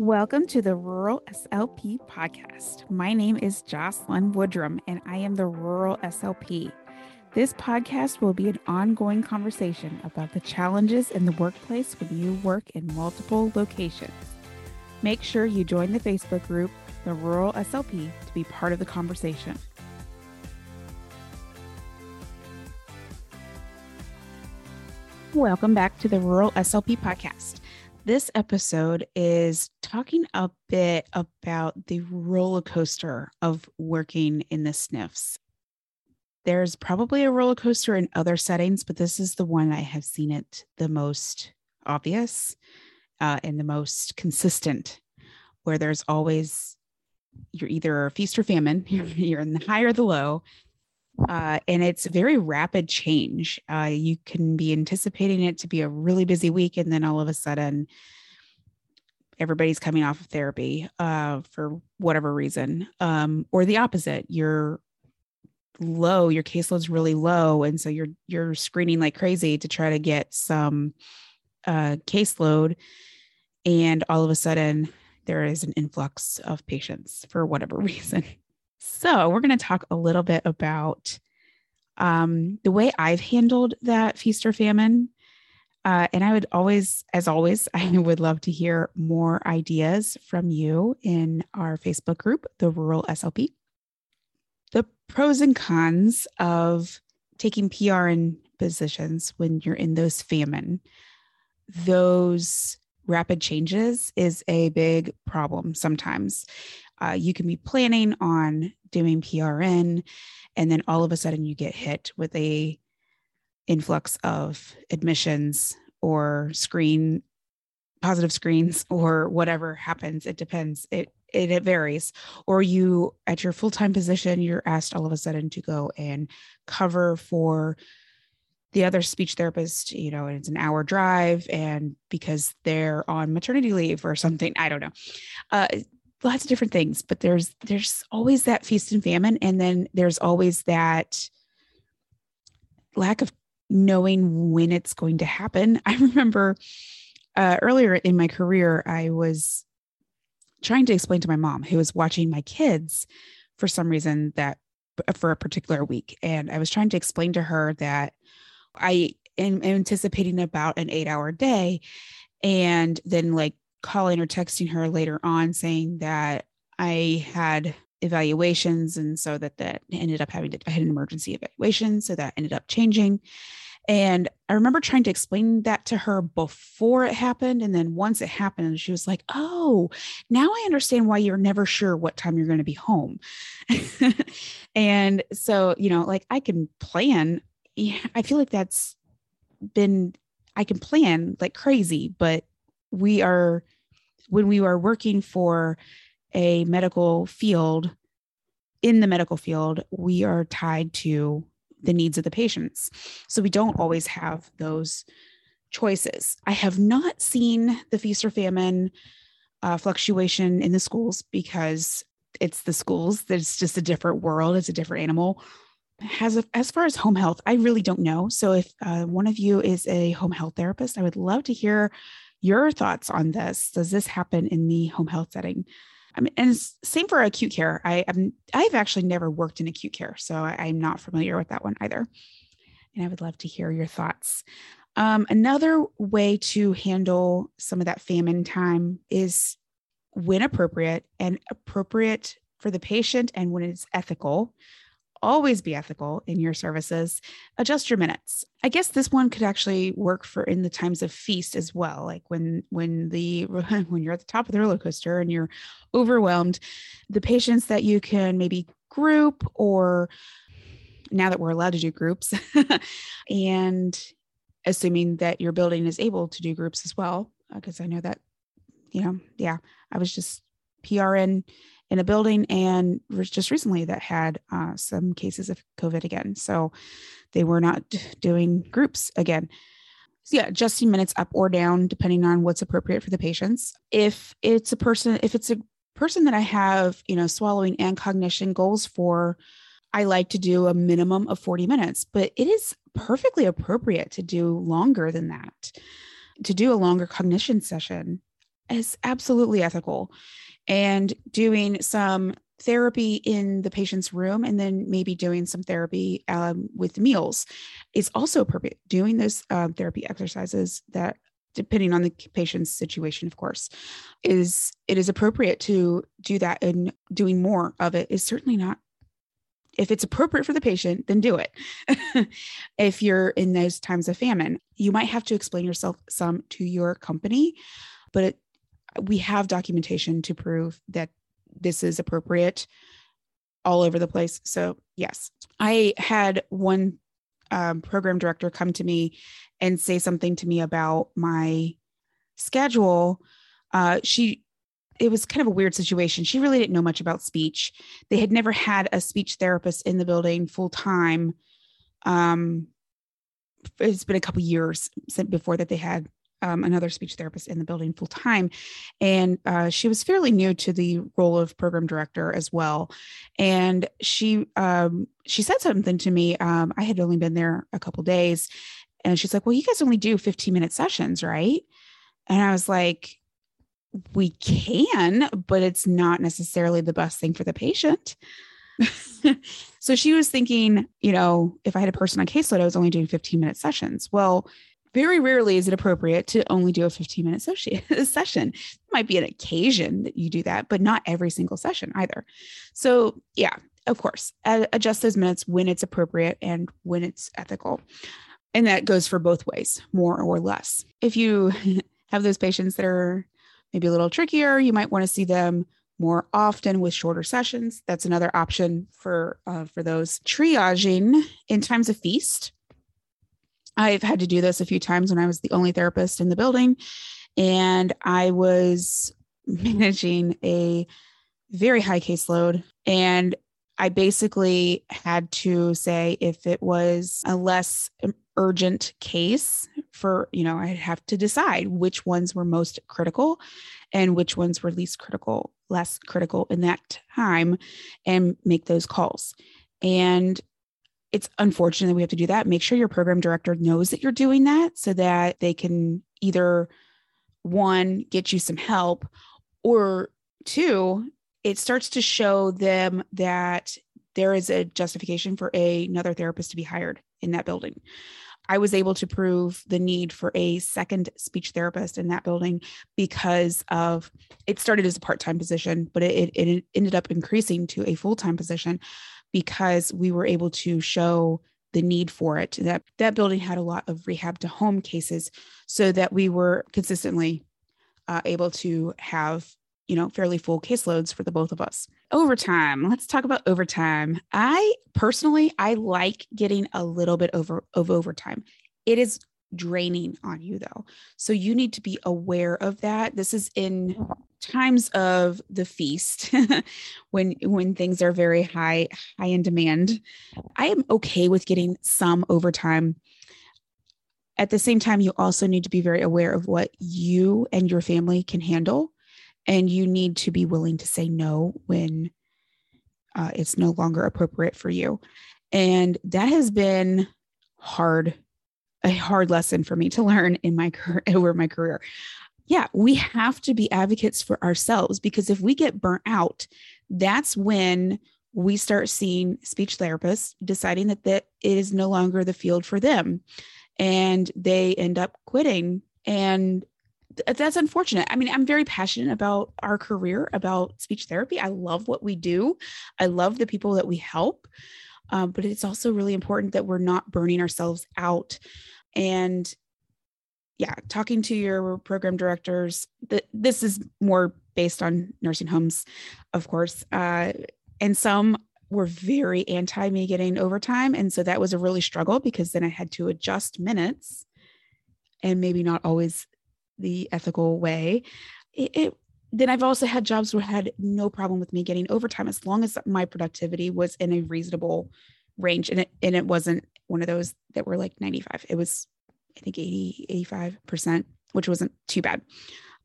Welcome to the Rural SLP podcast. My name is Jocelyn Woodrum, and I am the Rural SLP. This podcast will be an ongoing conversation about the challenges in the workplace when you work in multiple locations. Make sure you join the Facebook group, the Rural SLP, to be part of the conversation. Welcome back to the Rural SLP podcast. This episode is talking a bit about the roller coaster of working in the SNFs. There's probably a roller coaster in other settings, but this is the one I have seen it the most obvious uh, and the most consistent, where there's always you're either feast or famine, you're in the high or the low, uh, and it's very rapid change. Uh, you can be anticipating it to be a really busy week, and then all of a sudden, everybody's coming off of therapy uh, for whatever reason, um, or the opposite. You're low, your caseload's really low, and so you're you're screening like crazy to try to get some uh, caseload, and all of a sudden, there is an influx of patients for whatever reason. So, we're going to talk a little bit about um, the way I've handled that feast or famine. Uh, and I would always, as always, I would love to hear more ideas from you in our Facebook group, the Rural SLP. The pros and cons of taking PRN positions when you're in those famine, those rapid changes is a big problem sometimes uh, you can be planning on doing PRN, and then all of a sudden you get hit with a influx of admissions or screen positive screens or whatever happens. It depends. It it, it varies. Or you at your full time position, you're asked all of a sudden to go and cover for the other speech therapist, you know, and it's an hour drive, and because they're on maternity leave or something, I don't know. Uh, lots of different things but there's there's always that feast and famine and then there's always that lack of knowing when it's going to happen. I remember uh, earlier in my career i was trying to explain to my mom who was watching my kids for some reason that for a particular week and i was trying to explain to her that i am anticipating about an eight hour day and then like calling or texting her later on saying that I had evaluations and so that that ended up having to I had an emergency evaluation so that ended up changing. And I remember trying to explain that to her before it happened and then once it happened she was like oh now I understand why you're never sure what time you're going to be home. And so you know like I can plan. I feel like that's been I can plan like crazy but we are when we are working for a medical field in the medical field we are tied to the needs of the patients. So we don't always have those choices. I have not seen the feast or famine uh, fluctuation in the schools because it's the schools there's just a different world it's a different animal. As a, as far as home health i really don't know. So if uh, one of you is a home health therapist i would love to hear your thoughts on this. Does this happen in the home health setting? I mean, and same for acute care. I am I've actually never worked in acute care, so I, am not familiar with that one either. And I would love to hear your thoughts. Um, another way to handle some of that famine time is when appropriate and appropriate for the patient and when it's ethical always be ethical in your services adjust your minutes. I guess this one could actually work for in the times of feast as well like when when the when you're at the top of the roller coaster and you're overwhelmed the patients that you can maybe group or now that we're allowed to do groups and assuming that your building is able to do groups as well because uh, i know that you know yeah i was just prn in a building and just recently that had uh, some cases of COVID again. So they were not doing groups again. So yeah, adjusting minutes up or down depending on what's appropriate for the patients. If it's a person, if it's a person that I have, you know, swallowing and cognition goals for, I like to do a minimum of 40 minutes, but it is perfectly appropriate to do longer than that. To do a longer cognition session is absolutely ethical. And doing some therapy in the patient's room and then maybe doing some therapy um, with meals is also appropriate. Doing those um, therapy exercises that depending on the patient's situation of course is it is appropriate to do that and doing more of it is certainly not if it's appropriate for the patient then do it if you're in those times of famine you might have to explain yourself some to your company but it, we have documentation to prove that this is appropriate all over the place. So, yes, I had one um, program director come to me and say something to me about my schedule. Uh, she, it was kind of a weird situation. She really didn't know much about speech. They had never had a speech therapist in the building full time. Um, it's been a couple years since before that they had um, another speech therapist in the building full time. And uh, she was fairly new to the role of program director as well. And she um, she said something to me. Um, I had only been there a couple days, and she's like, "Well, you guys only do 15 minute sessions, right?" And I was like, "We can, but it's not necessarily the best thing for the patient." so she was thinking, you know, if I had a person on caseload, I was only doing 15 minute sessions. Well, very rarely is it appropriate to only do a 15 minute session. It might be an occasion that you do that, but not every single session either. So, yeah, of course, adjust those minutes when it's appropriate and when it's ethical. And that goes for both ways, more or less. If you have those patients that are maybe a little trickier, you might want to see them more often with shorter sessions. That's another option for uh, for those triaging in times of feast I've had to do this a few times when I was the only therapist in the building. And I was managing a very high caseload. And I basically had to say if it was a less urgent case for, you know, I'd have to decide which ones were most critical and which ones were least critical, less critical in that time and make those calls. And it's unfortunate that we have to do that. Make sure your program director knows that you're doing that so that they can either one, get you some help, or two, it starts to show them that there is a justification for a, another therapist to be hired in that building. I was able to prove the need for a second speech therapist in that building because of it started as a part time position, but it, it ended up increasing to a full time position because we were able to show the need for it. That that building had a lot of rehab to home cases, so that we were consistently uh, able to have you know fairly full caseloads for the both of us. Overtime. Let's talk about overtime. I personally I like getting a little bit over of overtime. It is draining on you though. So you need to be aware of that. This is in times of the feast when when things are very high high in demand. I am okay with getting some overtime. At the same time you also need to be very aware of what you and your family can handle and you need to be willing to say no when uh, it's no longer appropriate for you. And that has been hard a hard lesson for me to learn in my career over my career. Yeah, we have to be advocates for ourselves because if we get burnt out, that's when we start seeing speech therapists deciding that that it is no longer the field for them and they end up quitting and that's unfortunate. I mean, I'm very passionate about our career, about speech therapy. I love what we do. I love the people that we help. Um, but it's also really important that we're not burning ourselves out. And yeah, talking to your program directors, that this is more based on nursing homes, of course. Uh, and some were very anti me getting overtime. And so that was a really struggle because then I had to adjust minutes and maybe not always the ethical way. It, it, then I've also had jobs where I had no problem with me getting overtime as long as my productivity was in a reasonable range and it and it wasn't one of those that were like 95 it was i think 80 85% which wasn't too bad.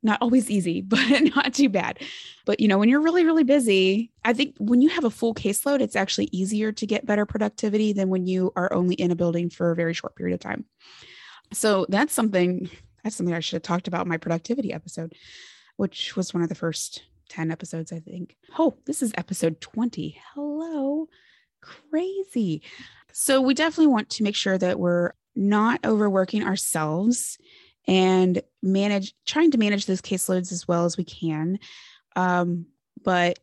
Not always easy but not too bad. But you know when you're really really busy i think when you have a full caseload it's actually easier to get better productivity than when you are only in a building for a very short period of time. So that's something that's something i should have talked about in my productivity episode which was one of the first 10 episodes, I think. Oh, this is episode 20. Hello. Crazy. So, we definitely want to make sure that we're not overworking ourselves and manage trying to manage those caseloads as well as we can. Um, but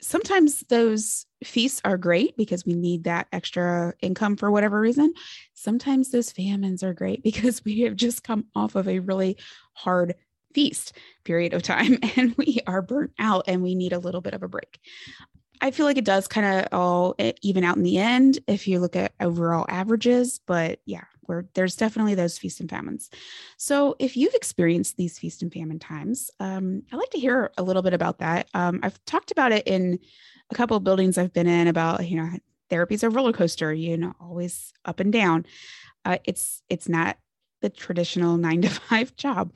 sometimes those feasts are great because we need that extra income for whatever reason. Sometimes those famines are great because we have just come off of a really hard feast period of time and we are burnt out and we need a little bit of a break. I feel like it does kind of all even out in the end if you look at overall averages, but yeah, where there's definitely those feast and famines. So if you've experienced these feast and famine times, um, I'd like to hear a little bit about that. Um, I've talked about it in a couple of buildings I've been in about you know therapy's a roller coaster, you know, always up and down. Uh, it's it's not the traditional nine to five job.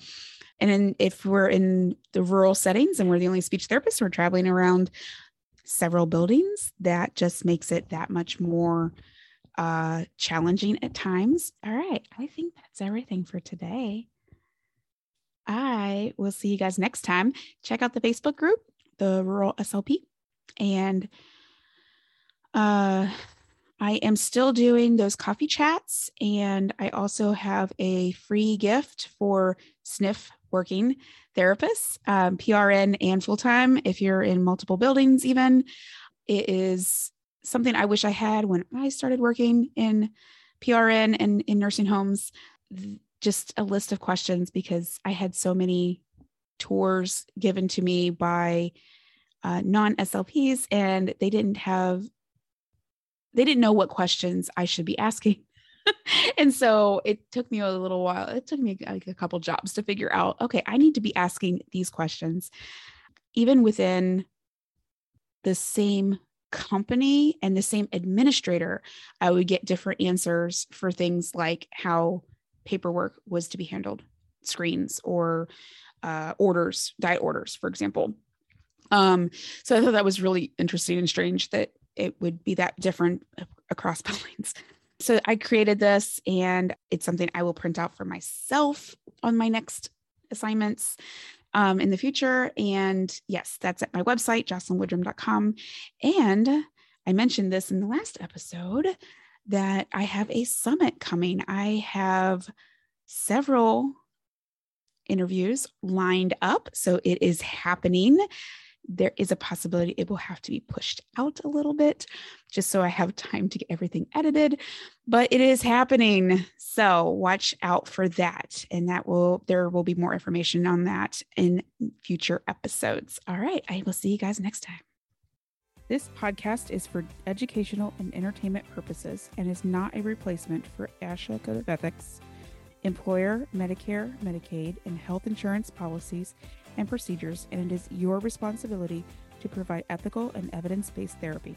And then if we're in the rural settings and we're the only speech therapist, we're traveling around several buildings, that just makes it that much more uh, challenging at times. All right. I think that's everything for today. I will see you guys next time. Check out the Facebook group, the Rural SLP. And uh, I am still doing those coffee chats. And I also have a free gift for SNF working therapists, um, PRN and full time, if you're in multiple buildings, even. It is something I wish I had when I started working in PRN and in nursing homes. Just a list of questions because I had so many tours given to me by uh, non SLPs and they didn't have, they didn't know what questions I should be asking. and so it took me a little while. It took me like a couple jobs to figure out okay, I need to be asking these questions, even within the same company and the same administrator, I would get different answers for things like how paperwork was to be handled, screens or uh, orders, diet orders, for example. Um, so I thought that was really interesting and strange that it would be that different across buildings. So I created this and it's something I will print out for myself on my next assignments um, in the future. And yes, that's at my website, jocelynwoodrum.com. And I mentioned this in the last episode that I have a summit coming. I have several interviews lined up. So it is happening there is a possibility it will have to be pushed out a little bit just so I have time to get everything edited. But it is happening. So watch out for that. And that will, there will be more information on that in future episodes. All right. I will see you guys next time. This podcast is for educational and entertainment purposes and is not a replacement for ASHA Code of Ethics, employer, Medicare, Medicaid, and health insurance policies and procedures, and it is your responsibility to provide ethical and evidence based therapy.